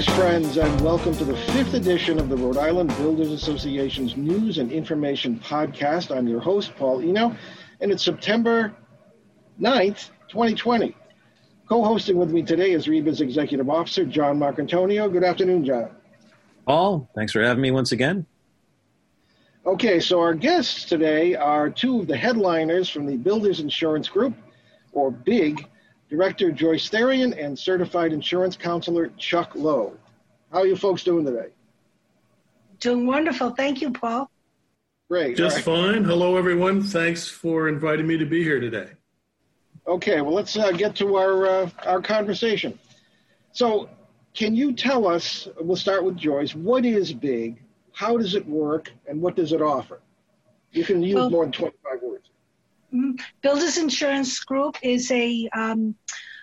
Greetings, friends, and welcome to the fifth edition of the Rhode Island Builders Association's News and Information Podcast. I'm your host, Paul Eno, and it's September 9th, 2020. Co hosting with me today is RIBA's Executive Officer, John Marcantonio. Good afternoon, John. Paul, thanks for having me once again. Okay, so our guests today are two of the headliners from the Builders Insurance Group, or BIG, Director Joyce Therrien and Certified Insurance Counselor Chuck Lowe. How are you folks doing today? Doing wonderful. Thank you, Paul. Great. Just right. fine. Hello, everyone. Thanks for inviting me to be here today. Okay, well, let's uh, get to our uh, our conversation. So, can you tell us? We'll start with Joyce. What is BIG? How does it work? And what does it offer? You can use well, more than twenty five words. Mm-hmm. Builders Insurance Group is a um,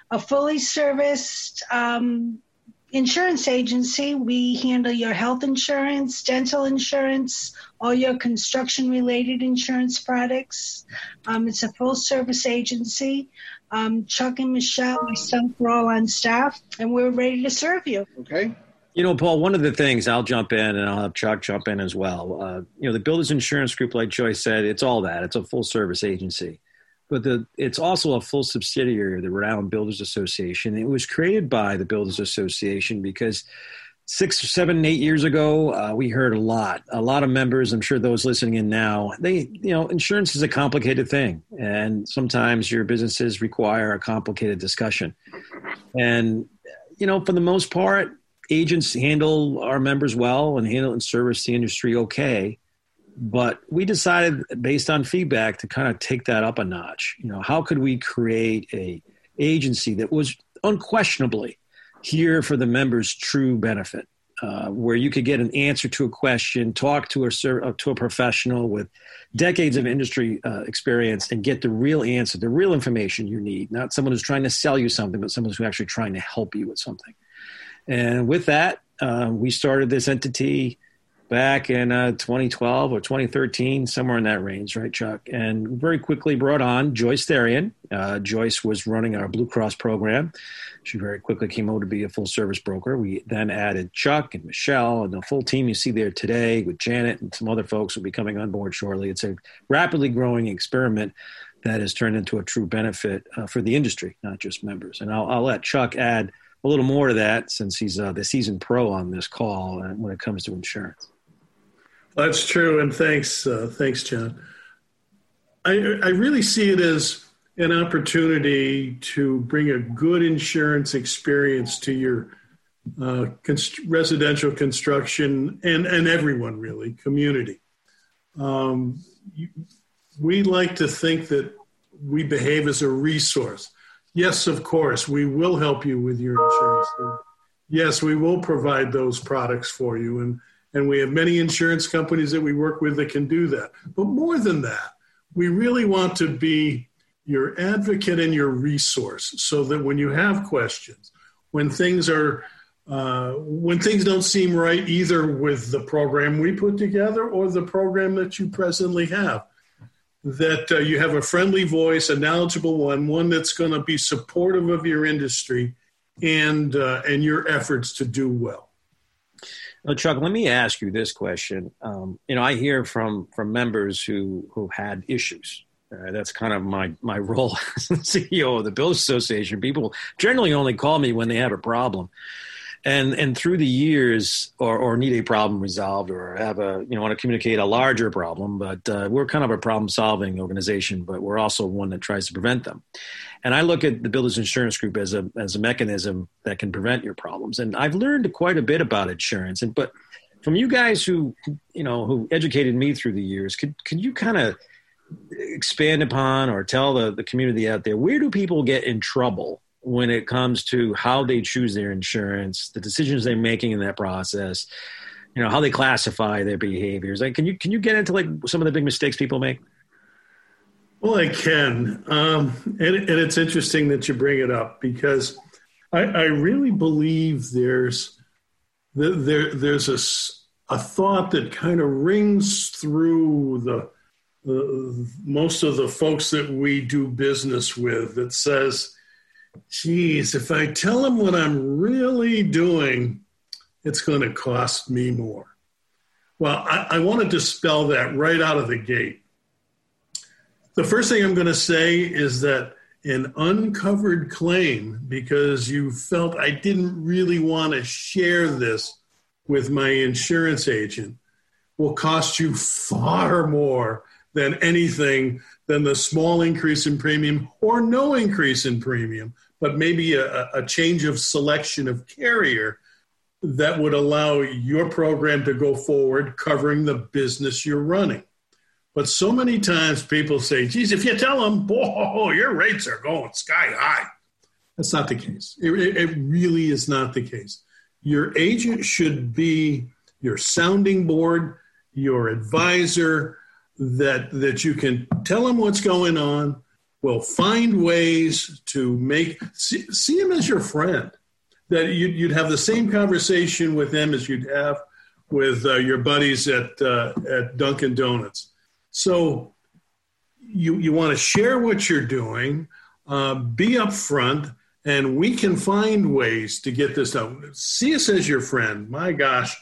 a fully serviced um, insurance agency. We handle your health insurance, dental insurance, all your construction related insurance products. Um, it's a full service agency. Um, Chuck and Michelle, myself, we're all on staff, and we're ready to serve you. Okay. You know, Paul, one of the things I'll jump in and I'll have Chuck jump in as well. Uh, you know, the Builders Insurance Group, like Joyce said, it's all that. It's a full service agency. But the, it's also a full subsidiary of the Rhode Island Builders Association. It was created by the Builders Association because six seven, eight years ago, uh, we heard a lot. A lot of members, I'm sure those listening in now, they, you know, insurance is a complicated thing. And sometimes your businesses require a complicated discussion. And, you know, for the most part, agents handle our members well and handle and service the industry okay. But we decided, based on feedback, to kind of take that up a notch. You know, how could we create a agency that was unquestionably here for the members' true benefit, uh, where you could get an answer to a question, talk to a uh, to a professional with decades of industry uh, experience, and get the real answer, the real information you need. Not someone who's trying to sell you something, but someone who's actually trying to help you with something. And with that, uh, we started this entity back in uh, 2012 or 2013, somewhere in that range, right, Chuck? And very quickly brought on Joyce Therrien. Uh, Joyce was running our Blue Cross program. She very quickly came over to be a full service broker. We then added Chuck and Michelle and the full team you see there today with Janet and some other folks will be coming on board shortly. It's a rapidly growing experiment that has turned into a true benefit uh, for the industry, not just members. And I'll, I'll let Chuck add a little more to that since he's uh, the seasoned pro on this call uh, when it comes to insurance. That's true, and thanks, uh, thanks, John. I, I really see it as an opportunity to bring a good insurance experience to your uh, const- residential construction and, and everyone really community. Um, you, we like to think that we behave as a resource. Yes, of course, we will help you with your insurance. Yes, we will provide those products for you. And, and we have many insurance companies that we work with that can do that. But more than that, we really want to be your advocate and your resource so that when you have questions, when things are uh, when things don't seem right either with the program we put together or the program that you presently have, that uh, you have a friendly voice, a knowledgeable one, one that's going to be supportive of your industry and uh, and your efforts to do well. Well, Chuck, let me ask you this question. Um, you know, I hear from from members who who had issues. Uh, that's kind of my my role as CEO of the Builders Association. People generally only call me when they have a problem and and through the years or, or need a problem resolved or have a you know want to communicate a larger problem but uh, we're kind of a problem solving organization but we're also one that tries to prevent them. And i look at the builders insurance group as a as a mechanism that can prevent your problems. And i've learned quite a bit about insurance. And but from you guys who you know who educated me through the years could could you kind of expand upon or tell the, the community out there where do people get in trouble when it comes to how they choose their insurance, the decisions they're making in that process, you know, how they classify their behaviors. Like, can you can you get into like some of the big mistakes people make? Well, I can, um, and, and it's interesting that you bring it up because I, I really believe there's there there's a, a thought that kind of rings through the, the most of the folks that we do business with that says geez, if I tell them what I'm really doing, it's going to cost me more. Well, I, I want to dispel that right out of the gate. The first thing I'm going to say is that an uncovered claim, because you felt I didn't really want to share this with my insurance agent, will cost you far more than anything than the small increase in premium or no increase in premium, but maybe a, a change of selection of carrier that would allow your program to go forward covering the business you're running. But so many times people say, geez, if you tell them, whoa, your rates are going sky high. That's not the case. It, it really is not the case. Your agent should be your sounding board, your advisor, that, that you can tell them what's going on, will find ways to make, see, see him as your friend that you'd, you'd have the same conversation with them as you'd have with uh, your buddies at uh, at Dunkin' Donuts. So you you want to share what you're doing, uh, be upfront, and we can find ways to get this done. See us as your friend. My gosh,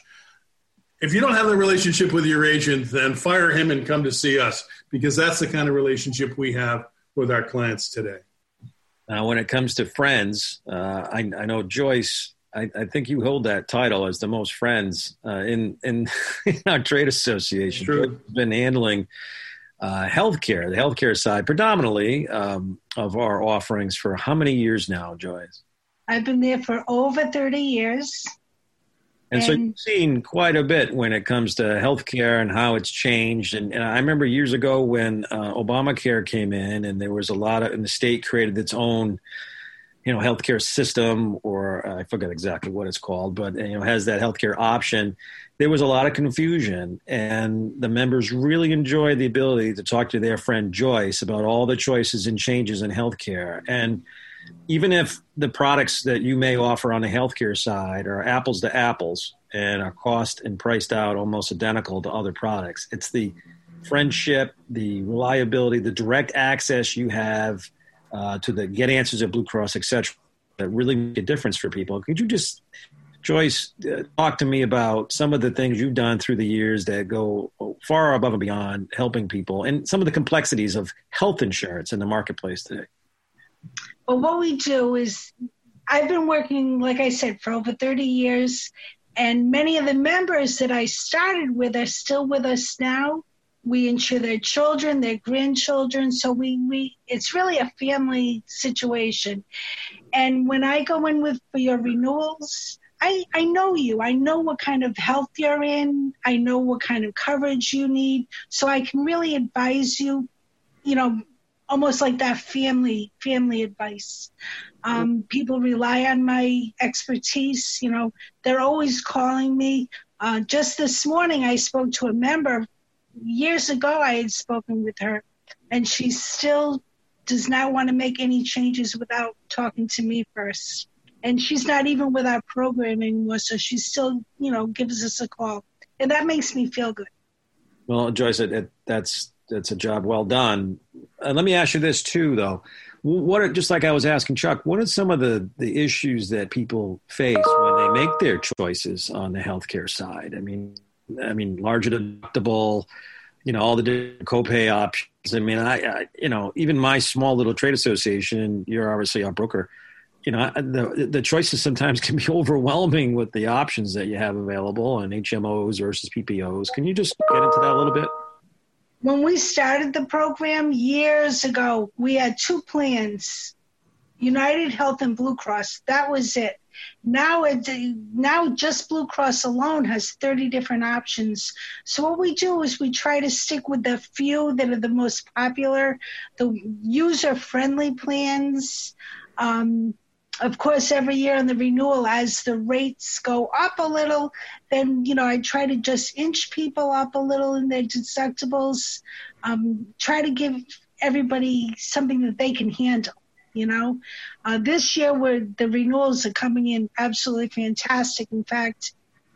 if you don't have the relationship with your agent, then fire him and come to see us because that's the kind of relationship we have with our clients today. Now, when it comes to friends, uh, I, I, know Joyce. I, I, think you hold that title as the most friends uh, in, in, in our trade association. True. Been handling uh, healthcare, the healthcare side, predominantly um, of our offerings for how many years now, Joyce? I've been there for over thirty years. And, and, so you've seen quite a bit when it comes to healthcare and how it's changed. And, and I remember years ago when uh, Obamacare came in, and there was a lot of, and the state created its own, you know, healthcare system, or uh, I forget exactly what it's called, but you know, has that healthcare option. There was a lot of confusion, and the members really enjoyed the ability to talk to their friend Joyce about all the choices and changes in healthcare. And even if the products that you may offer on the healthcare side are apples to apples and are cost and priced out almost identical to other products, it's the friendship, the reliability, the direct access you have uh, to the Get Answers at Blue Cross, etc., that really make a difference for people. Could you just, Joyce, uh, talk to me about some of the things you've done through the years that go far above and beyond helping people and some of the complexities of health insurance in the marketplace today? But what we do is, I've been working, like I said, for over 30 years, and many of the members that I started with are still with us now. We insure their children, their grandchildren, so we, we it's really a family situation. And when I go in with for your renewals, I, I know you. I know what kind of health you're in. I know what kind of coverage you need. So I can really advise you, you know, almost like that family family advice. Um, people rely on my expertise. You know, they're always calling me. Uh, just this morning, I spoke to a member. Years ago, I had spoken with her, and she still does not want to make any changes without talking to me first. And she's not even with our program anymore, so she still, you know, gives us a call, and that makes me feel good. Well, Joyce, it, it, that's that's a job well done. Uh, let me ask you this too, though. What are, just like I was asking Chuck, what are some of the the issues that people face when they make their choices on the healthcare side? I mean, I mean, larger deductible, you know, all the different copay options. I mean, I, I you know, even my small little trade association, you're obviously our broker you know the the choices sometimes can be overwhelming with the options that you have available and HMOs versus PPOs. Can you just get into that a little bit? When we started the program years ago, we had two plans United Health and Blue Cross. That was it. Now, now just Blue Cross alone has 30 different options. So what we do is we try to stick with the few that are the most popular, the user-friendly plans. Um, of course, every year in the renewal, as the rates go up a little, then you know I try to just inch people up a little in their deductibles. Um, try to give everybody something that they can handle. You know, uh, this year where the renewals are coming in absolutely fantastic. In fact,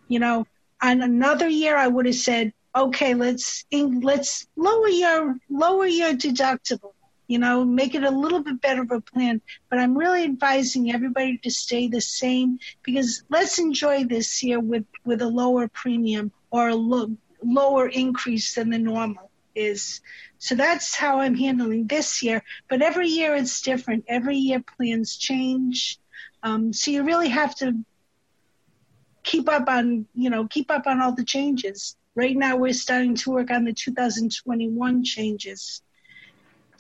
you know, on another year I would have said, okay, let's let's lower your lower your deductible you know, make it a little bit better of a plan. But I'm really advising everybody to stay the same because let's enjoy this year with, with a lower premium or a lo- lower increase than the normal is. So that's how I'm handling this year. But every year it's different. Every year plans change. Um, so you really have to keep up on, you know, keep up on all the changes. Right now we're starting to work on the 2021 changes.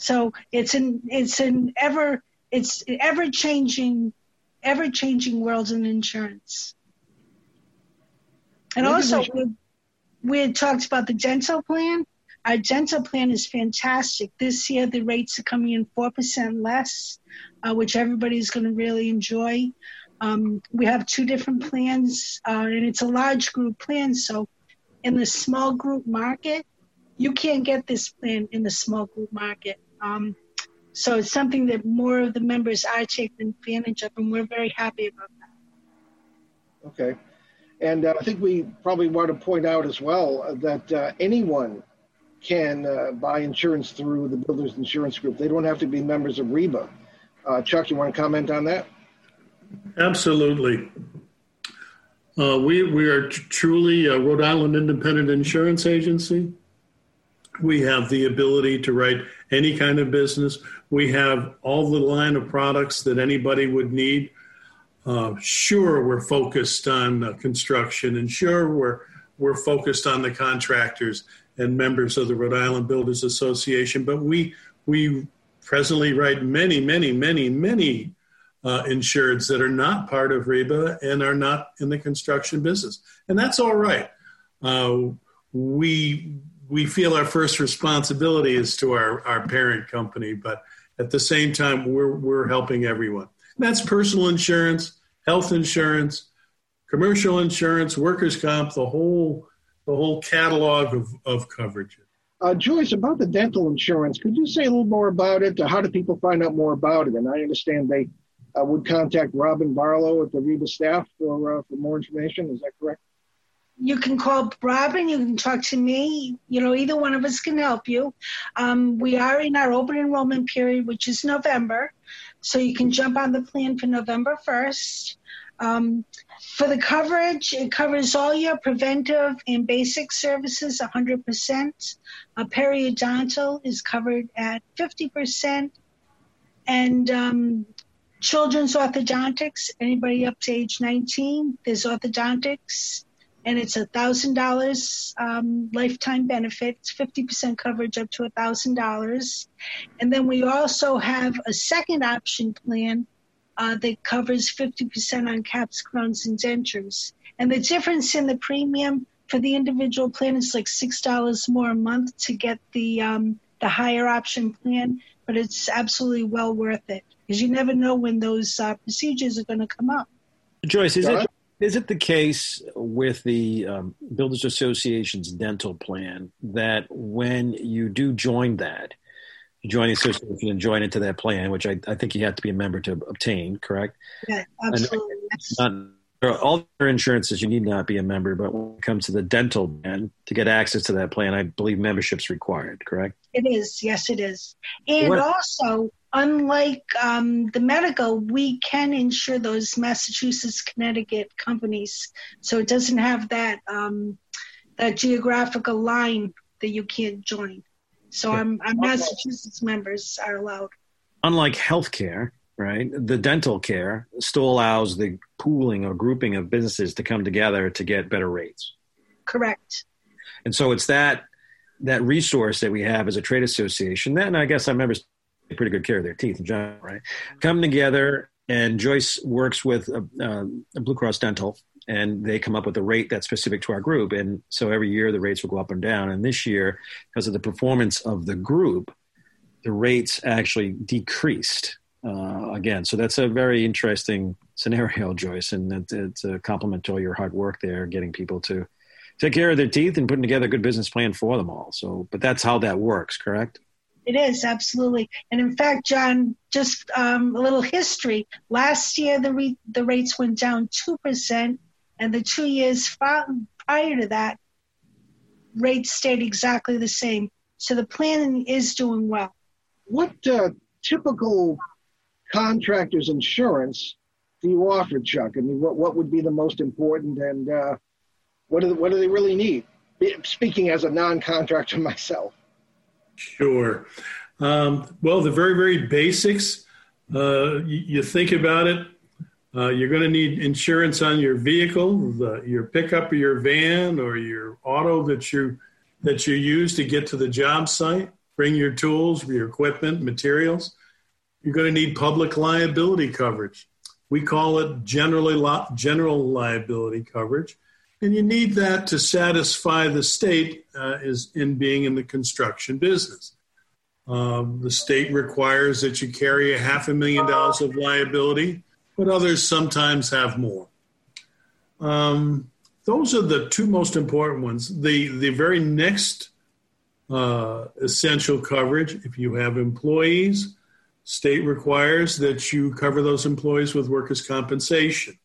So it's an it's an ever it's ever changing ever changing world in insurance. And also we, we had talked about the dental plan. Our dental plan is fantastic. This year the rates are coming in four percent less, uh, which everybody's going to really enjoy. Um, we have two different plans, uh, and it's a large group plan. So, in the small group market, you can't get this plan in the small group market. Um, so it's something that more of the members are taking advantage of, and we're very happy about that. Okay. And uh, I think we probably want to point out as well that uh, anyone can uh, buy insurance through the Builders Insurance Group. They don't have to be members of RIBA. Uh, Chuck, you want to comment on that? Absolutely. Uh, we, we are t- truly a Rhode Island Independent Insurance Agency. We have the ability to write any kind of business. We have all the line of products that anybody would need. Uh, sure, we're focused on uh, construction, and sure, we're we're focused on the contractors and members of the Rhode Island Builders Association. But we we presently write many, many, many, many uh, insureds that are not part of RIBA and are not in the construction business, and that's all right. Uh, we we feel our first responsibility is to our, our parent company, but at the same time, we're, we're helping everyone. And that's personal insurance, health insurance, commercial insurance, workers' comp, the whole, the whole catalog of, of coverage. Uh, Joyce, about the dental insurance, could you say a little more about it? How do people find out more about it? And I understand they uh, would contact Robin Barlow at the RIBA staff for, uh, for more information. Is that correct? You can call Robin, you can talk to me. You know, either one of us can help you. Um, we are in our open enrollment period, which is November. So you can jump on the plan for November 1st. Um, for the coverage, it covers all your preventive and basic services 100%. A periodontal is covered at 50%. And um, children's orthodontics, anybody up to age 19, there's orthodontics and it's a thousand dollars um, lifetime benefit. It's fifty percent coverage up to a thousand dollars, and then we also have a second option plan uh, that covers fifty percent on caps, crowns, and dentures. And the difference in the premium for the individual plan is like six dollars more a month to get the um, the higher option plan, but it's absolutely well worth it because you never know when those uh, procedures are going to come up. Joyce, is it is it the case with the um, Builders Association's dental plan that when you do join that, you join the association and join into that plan, which I, I think you have to be a member to obtain, correct? Yeah, absolutely. Not, all their insurances, you need not be a member, but when it comes to the dental plan, to get access to that plan, I believe membership's required, correct? It is, yes, it is. And what? also, unlike um, the medical, we can insure those Massachusetts, Connecticut companies, so it doesn't have that um, that geographical line that you can't join. So our, our Massachusetts members are allowed. Unlike healthcare, right? The dental care still allows the pooling or grouping of businesses to come together to get better rates. Correct. And so it's that that resource that we have as a trade association. Then I guess our members pretty good care of their teeth in general, right? Come together, and Joyce works with uh, uh, Blue Cross Dental, and they come up with a rate that's specific to our group. And so every year the rates will go up and down. And this year, because of the performance of the group, the rates actually decreased uh, again. So that's a very interesting scenario, Joyce, and it's a compliment to all your hard work there, getting people to take care of their teeth and putting together a good business plan for them all. So, but that's how that works, correct? It is absolutely, and in fact, John, just um, a little history. Last year, the re- the rates went down two percent, and the two years prior to that, rates stayed exactly the same. So the plan is doing well. what uh, typical contractor's insurance do you offer, Chuck? I mean, what, what would be the most important and uh, what, do, what do they really need? Speaking as a non contractor myself. Sure. Um, well, the very, very basics, uh, you, you, think about it. Uh, you're going to need insurance on your vehicle, the, your pickup or your van or your auto that you that you use to get to the job site. Bring your tools, your equipment, materials. You're going to need public liability coverage. We call it generally general liability coverage, and you need that to satisfy the state uh, is in being in the construction business. Um, the state requires that you carry a half a million dollars of liability, but others sometimes have more. Um, those are the two most important ones. The the very next uh, essential coverage, if you have employees, state requires that you cover those employees with workers' compensation.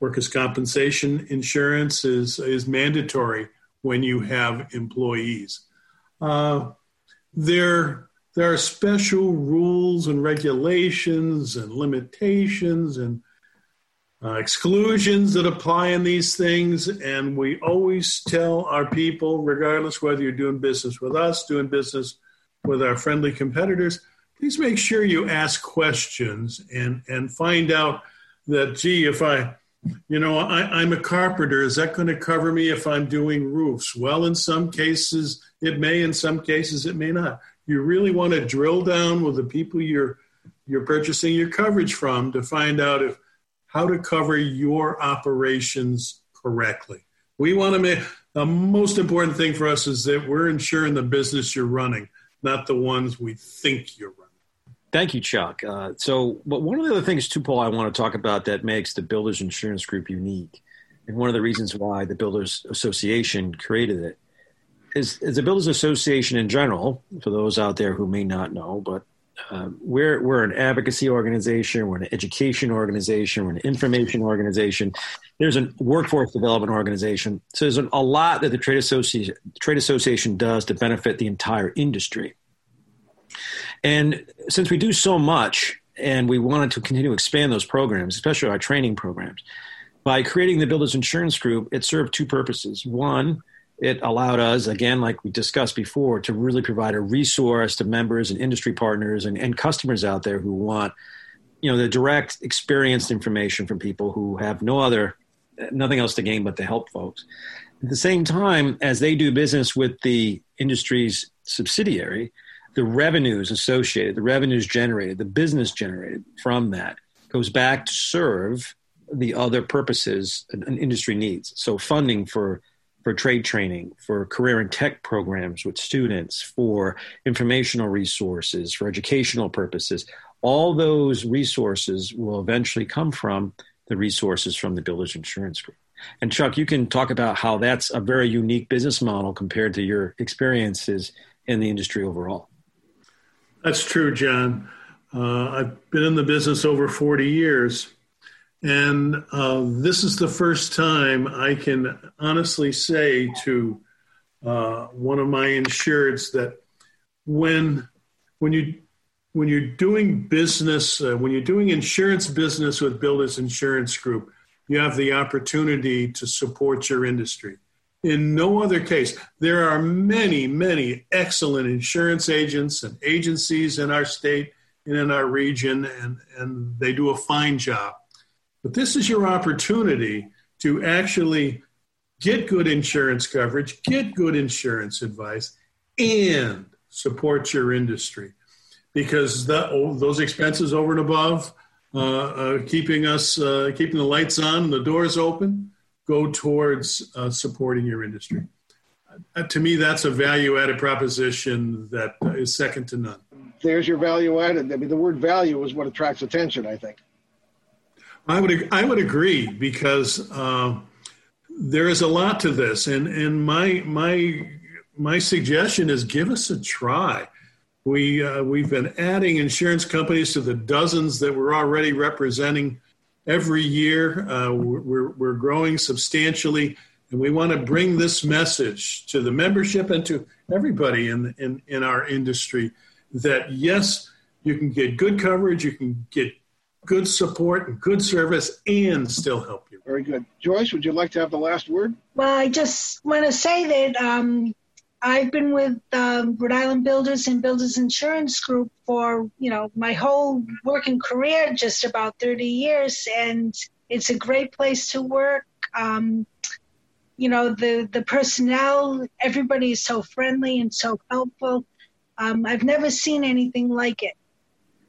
Workers' compensation insurance is is mandatory when you have employees. Uh, there, there are special rules and regulations and limitations and uh, exclusions that apply in these things. And we always tell our people, regardless whether you're doing business with us, doing business with our friendly competitors, please make sure you ask questions and, and find out that, gee, if I, you know, I, am a carpenter, is that going to cover me if I'm doing roofs? Well, in some cases it may, in some cases it may not. You really want to drill down with the people you're you're purchasing your coverage from to find out if how to cover your operations correctly. We want to make the most important thing for us is that we're insuring the business you're running, not the ones we think you're running. Thank you, Chuck. Uh, so, but one of the other things, too, Paul, I want to talk about that makes the Builders Insurance Group unique, and one of the reasons why the Builders Association created it is, is the Builders Association in general. For those out there who may not know, but uh, we're we're an advocacy organization, we're an education organization, we're an information organization. There's a workforce development organization. So there's a lot that the trade association trade association does to benefit the entire industry. And since we do so much and we wanted to continue to expand those programs, especially our training programs, by creating the Builders Insurance Group, it served two purposes. One, it allowed us, again, like we discussed before, to really provide a resource to members and industry partners and, and customers out there who want, you know, the direct experienced information from people who have no other, nothing else to gain but to help folks. At the same time, as they do business with the industry's subsidiary, the revenues associated, the revenues generated, the business generated from that goes back to serve the other purposes an, industry needs. So funding for for trade training, for career and tech programs with students, for informational resources, for educational purposes. All those resources will eventually come from the resources from the Builders Insurance Group. And Chuck, you can talk about how that's a very unique business model compared to your experiences in the industry overall. That's true, John. Uh, I've been in the business over 40 years, and uh, this is the first time I can honestly say to uh, one of my insureds that when when you when you're doing business, uh, when you're doing insurance business with Builders Insurance Group, you have the opportunity to support your industry. In no other case, there are many, many excellent insurance agents and agencies in our state and in our region, and, and they do a fine job. But this is your opportunity to actually get good insurance coverage, get good insurance advice, and support your industry. Because the, oh, those expenses over and above, uh, uh, keeping us, uh, keeping the lights on the doors open, go towards uh, supporting your industry. Uh, to me, that's a value added proposition that is second to none. There's your value added. I mean, the word value is what attracts attention, I think. I would, I would agree because uh, there is a lot to this. And, and my, my, my suggestion is give us a try. We, uh, we've been adding insurance companies to the dozens that we're already representing every year. Uh, we're, we're growing substantially, and we want to bring this message to the membership and to everybody in, in, in our industry that yes, you can get good coverage, you can get good support and good service, and still help you. Very good. Joyce, would you like to have the last word? Well, I just want to say that um, I've been with um, Rhode Island Builders and Builders Insurance Group for you know my whole working career, just about 30 years, and it's a great place to work. Um, you know the the personnel, everybody is so friendly and so helpful. Um, I've never seen anything like it.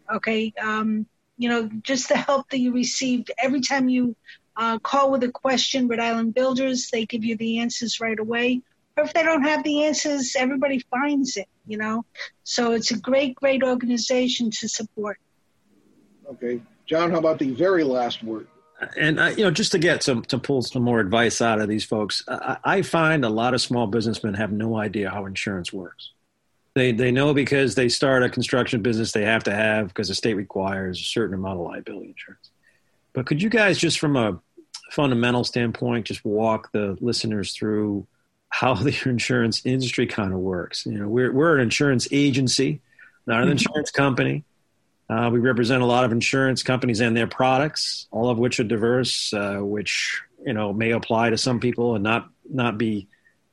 Okay, um, you know just the help that you received every time you uh, call with a question. Rhode Island Builders, they give you the answers right away or if they don't have the answers, everybody finds it, you know? So it's a great, great organization to support. Okay. John, how about the very last word? And uh, you know, just to get some to pull some more advice out of these folks, I, I find a lot of small businessmen have no idea how insurance works. They they know because they start a construction business, they have to have because the state requires a certain amount of liability insurance. But could you guys just from a fundamental standpoint just walk the listeners through how the insurance industry kind of works. You know, we're we're an insurance agency, not an mm-hmm. insurance company. Uh, we represent a lot of insurance companies and their products, all of which are diverse, uh, which you know may apply to some people and not not be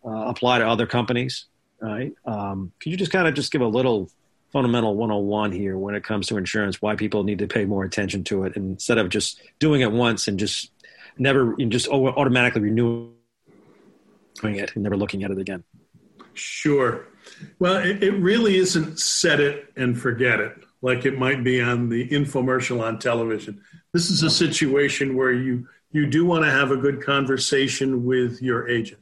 uh, apply to other companies. Right? Um, could you just kind of just give a little fundamental 101 here when it comes to insurance? Why people need to pay more attention to it instead of just doing it once and just never and just automatically renewing doing it and never looking at it again. Sure. Well, it, it really isn't set it and forget it like it might be on the infomercial on television. This is a situation where you you do want to have a good conversation with your agent.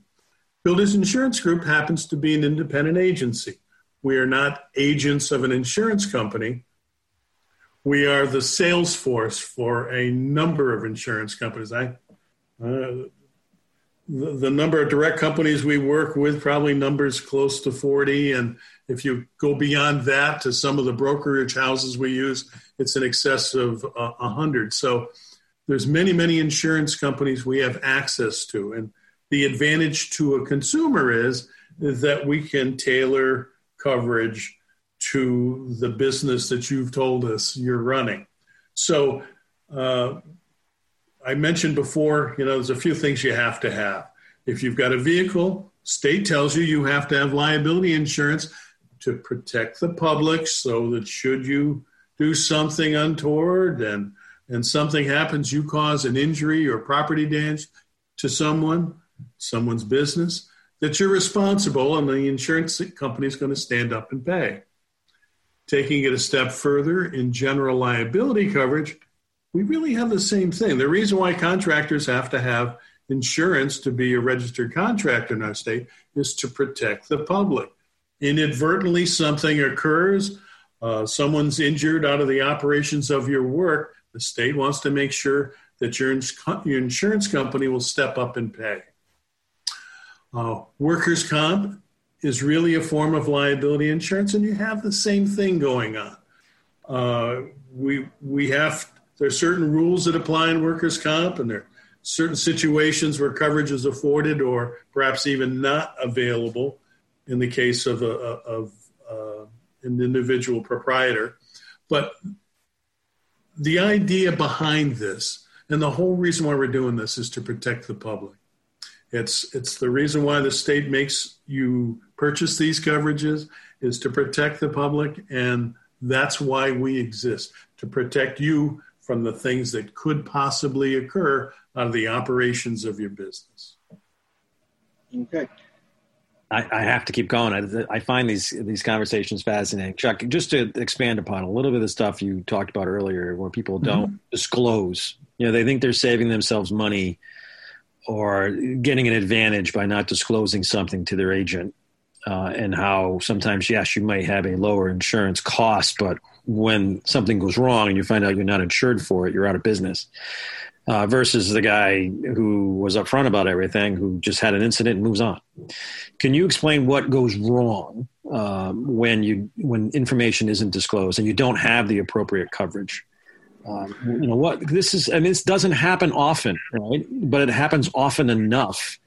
Builders Insurance Group happens to be an independent agency. We are not agents of an insurance company. We are the sales force for a number of insurance companies. I uh, the, the number of direct companies we work with probably numbers close to 40 and if you go beyond that to some of the brokerage houses we use it's in excess of uh, 100 so there's many many insurance companies we have access to. And the advantage to a consumer is, that we can tailor coverage to the business that you've told us you're running. So uh, I mentioned before, you know, there's a few things you have to have. If you've got a vehicle, state tells you you have to have liability insurance to protect the public so that should you do something untoward and and something happens, you cause an injury or property damage to someone, someone's business, that you're responsible and the insurance company is going to stand up and pay. Taking it a step further in general liability coverage, we really have the same thing. The reason why contractors have to have insurance to be a registered contractor in our state is to protect the public. Inadvertently, something occurs, uh, someone's injured out of the operations of your work, the state wants to make sure that your, ins- your insurance company will step up and pay. Uh, workers' comp is really a form of liability insurance, and you have the same thing going on. Uh, we we have there are certain rules that apply in workers' comp, and there are certain situations where coverage is afforded or perhaps even not available in the case of, a, of uh, an individual proprietor. But the idea behind this, and the whole reason why we're doing this, is to protect the public. It's, it's the reason why the state makes you purchase these coverages is to protect the public, and that's why we exist to protect you from the things that could possibly occur out of the operations of your business. Okay. I, I have to keep going. I, I, find these these conversations fascinating. Chuck, just to expand upon a little bit of the stuff you talked about earlier, where people don't mm-hmm. disclose, you know, they think they're saving themselves money or getting an advantage by not disclosing something to their agent, uh, and how sometimes, yes, you might have a lower insurance cost, but when something goes wrong and you find out you're not insured for it, you're out of business. Uh, versus the guy who was upfront about everything, who just had an incident and moves on. Can you explain what goes wrong um, when you when information isn't disclosed and you don't have the appropriate coverage? Um, you know what this is. I mean, this doesn't happen often, right? But it happens often enough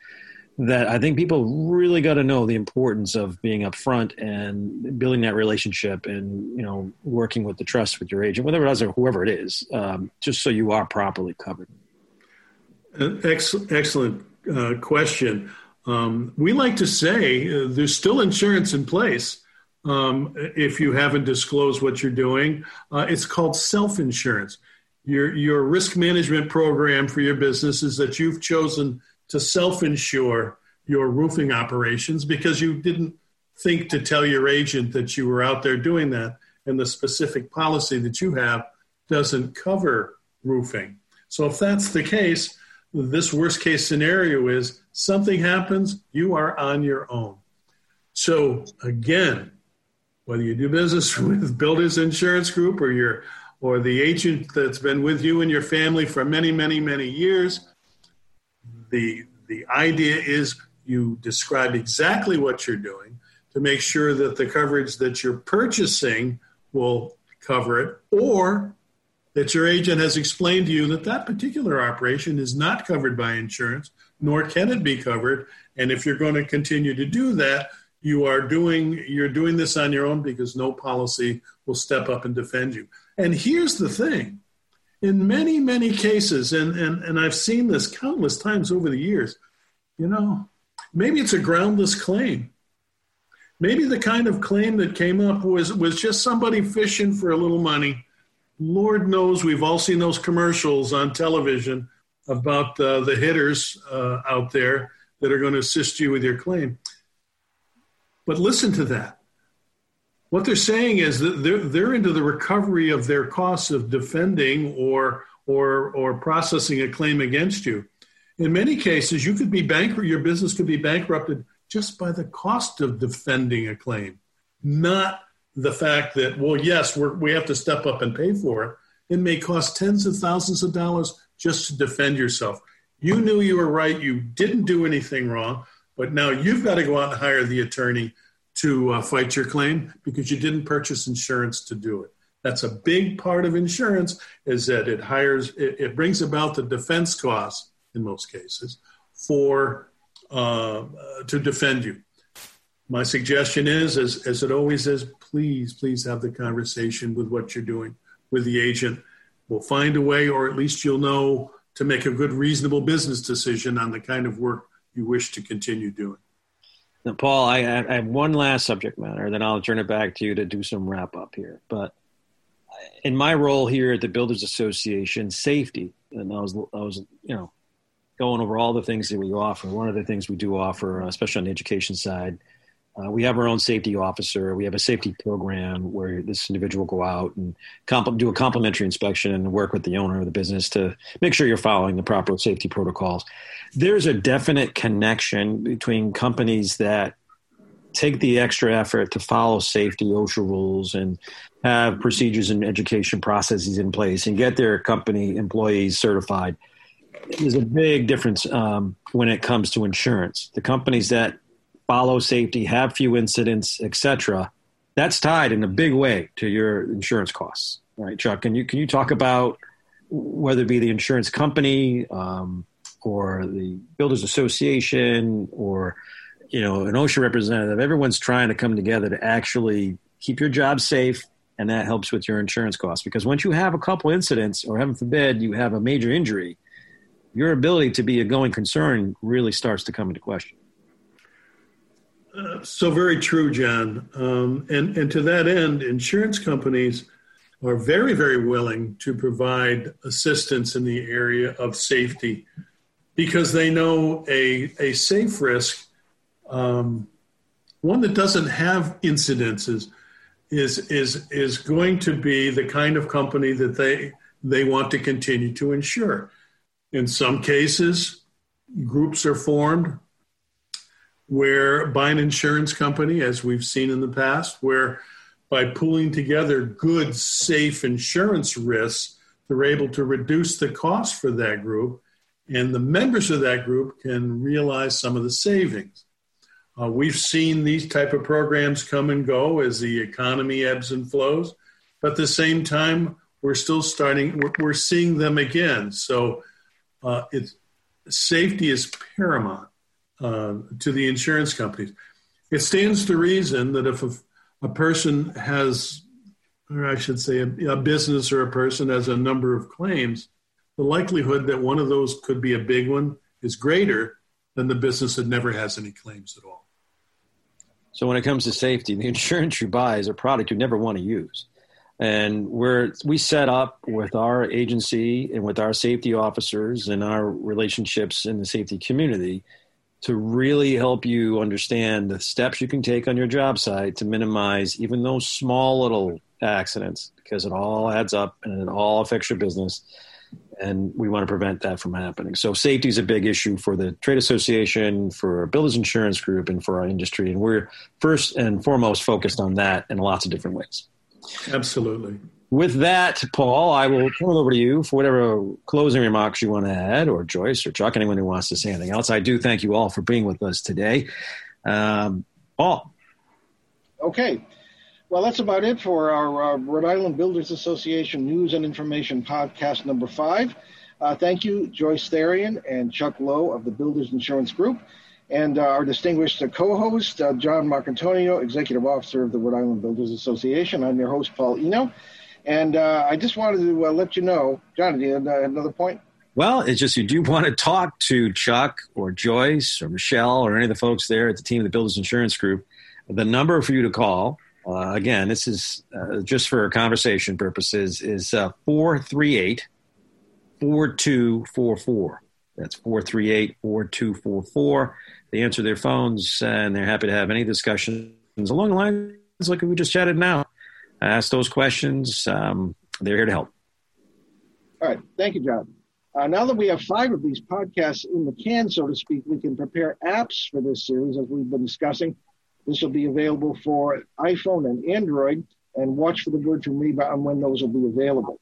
that I think people really got to know the importance of being upfront and building that relationship and, you know, working with the trust with your agent, whatever it is or whoever it is, um, just so you are properly covered. Excellent, excellent uh, question. Um, we like to say uh, there's still insurance in place um, if you haven't disclosed what you're doing. Uh, it's called self insurance. Your, your risk management program for your business is that you've chosen to self insure your roofing operations because you didn't think to tell your agent that you were out there doing that. And the specific policy that you have doesn't cover roofing. So if that's the case, this worst case scenario is something happens, you are on your own. So again, whether you do business with Builders Insurance Group or your or the agent that's been with you and your family for many, many, many years, the the idea is you describe exactly what you're doing to make sure that the coverage that you're purchasing will cover it, or that your agent has explained to you that that particular operation is not covered by insurance, nor can it be covered. And if you're going to continue to do that, you are doing you're doing this on your own because no policy will step up and defend you. And here's the thing. In many, many cases, and, and, and I've seen this countless times over the years, you know, maybe it's a groundless claim. Maybe the kind of claim that came up was, was just somebody fishing for a little money Lord knows we've all seen those commercials on television about uh, the hitters uh, out there that are going to assist you with your claim. But listen to that. What they're saying is that they're, they're into the recovery of their costs of defending or, or, or processing a claim against you. In many cases, you could be bankrupt, your business could be bankrupted just by the cost of defending a claim, not the fact that, well, yes, we have to step up and pay for it. It may cost tens of thousands of dollars just to defend yourself. You knew you were right. You didn't do anything wrong, but now you've got to go out and hire the attorney to uh, fight your claim because you didn't purchase insurance to do it. That's a big part of insurance is that it hires, it, it brings about the defense costs in most cases for uh, to defend you. My suggestion is, as, as it always is, please, please have the conversation with what you're doing with the agent. We'll find a way, or at least you'll know to make a good, reasonable business decision on the kind of work you wish to continue doing. Now, Paul, I, I have one last subject matter, then I'll turn it back to you to do some wrap up here. But in my role here at the Builders Association, safety, and I was, I was, you know, going over all the things that we offer. One of the things we do offer, uh, especially on the education side, uh, we have our own safety officer. We have a safety program where this individual will go out and comp- do a complimentary inspection and work with the owner of the business to make sure you're following the proper safety protocols. There's a definite connection between companies that take the extra effort to follow safety OSHA rules and have procedures and education processes in place and get their company employees certified. There's a big difference um, when it comes to insurance. The companies that follow safety, have few incidents, etc. That's tied in a big way to your insurance costs, right, Chuck? Can you can you talk about whether it be the insurance company um, or the builders association or you know an OSHA representative? Everyone's trying to come together to actually keep your job safe, and that helps with your insurance costs. Because once you have a couple incidents, or heaven forbid, you have a major injury, your ability to be a going concern really starts to come into question so very true, John. Um, and, and to that end, insurance companies are very, very willing to provide assistance in the area of safety because they know a, a safe risk, um, one that doesn't have incidences, is, is, is going to be the kind of company that they, they want to continue to insure. In some cases, groups are formed where by an insurance company, as we've seen in the past, where by pooling together good, safe insurance risks, they're able to reduce the cost for that group, and the members of that group can realize some of the savings. Uh, we've seen these type of programs come and go as the economy ebbs and flows, but at the same time, we're still starting. We're, we're seeing them again. So, uh, it's safety is paramount uh, to the insurance companies. It stands to reason that if a, a person has, or I should say, a, a business or a person has a number of claims, the likelihood that one of those could be a big one is greater than the business that never has any claims at all. So when it comes to safety, the insurance you buy is a product you never want to use. And we're we set up with our agency and with our safety officers and our relationships in the safety community to really help you understand the steps you can take on your job site to minimize even those small little accidents because it all adds up and it all affects your business and we want to prevent that from happening. So safety is a big issue for the trade association, for builders insurance group, and for our industry. And we're first and foremost focused on that in lots of different ways. Absolutely. With that, Paul, I will turn it over to you for whatever closing remarks you want to add, or Joyce or Chuck, anyone who wants to say anything else. I do thank you all for being with us today. Um, Paul. Okay. Well, that's about it for our uh, Rhode Island Builders Association News and Information Podcast number five. Uh, thank you, Joyce Therrien and Chuck Lowe of the Builders Insurance Group, and uh, our distinguished co host, uh, John Marcantonio, Executive Officer of the Rhode Island Builders Association. I'm your host, Paul Eno. And uh, I just wanted to uh, let you know, John, do you have another point? Well, it's just you do want to talk to Chuck or Joyce or Michelle or any of the folks there at the team of the Builders Insurance Group. The number for you to call uh, again, this is uh, just for conversation purposes, is uh, 438 4244. That's 438 4244. They answer their phones and they're happy to have any discussions along the lines like we just chatted now. Ask those questions. Um, they're here to help. All right. Thank you, John. Uh, now that we have five of these podcasts in the can, so to speak, we can prepare apps for this series as we've been discussing. This will be available for iPhone and Android, and watch for the word from RIBA on when those will be available.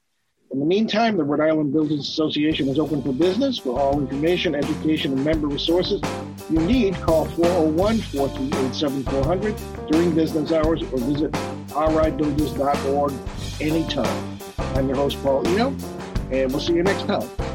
In the meantime, the Rhode Island Builders Association is open for business. For all information, education, and member resources you need, call 401 438 7400 during business hours or visit ribuilders.org anytime. I'm your host, Paul Eno, and we'll see you next time.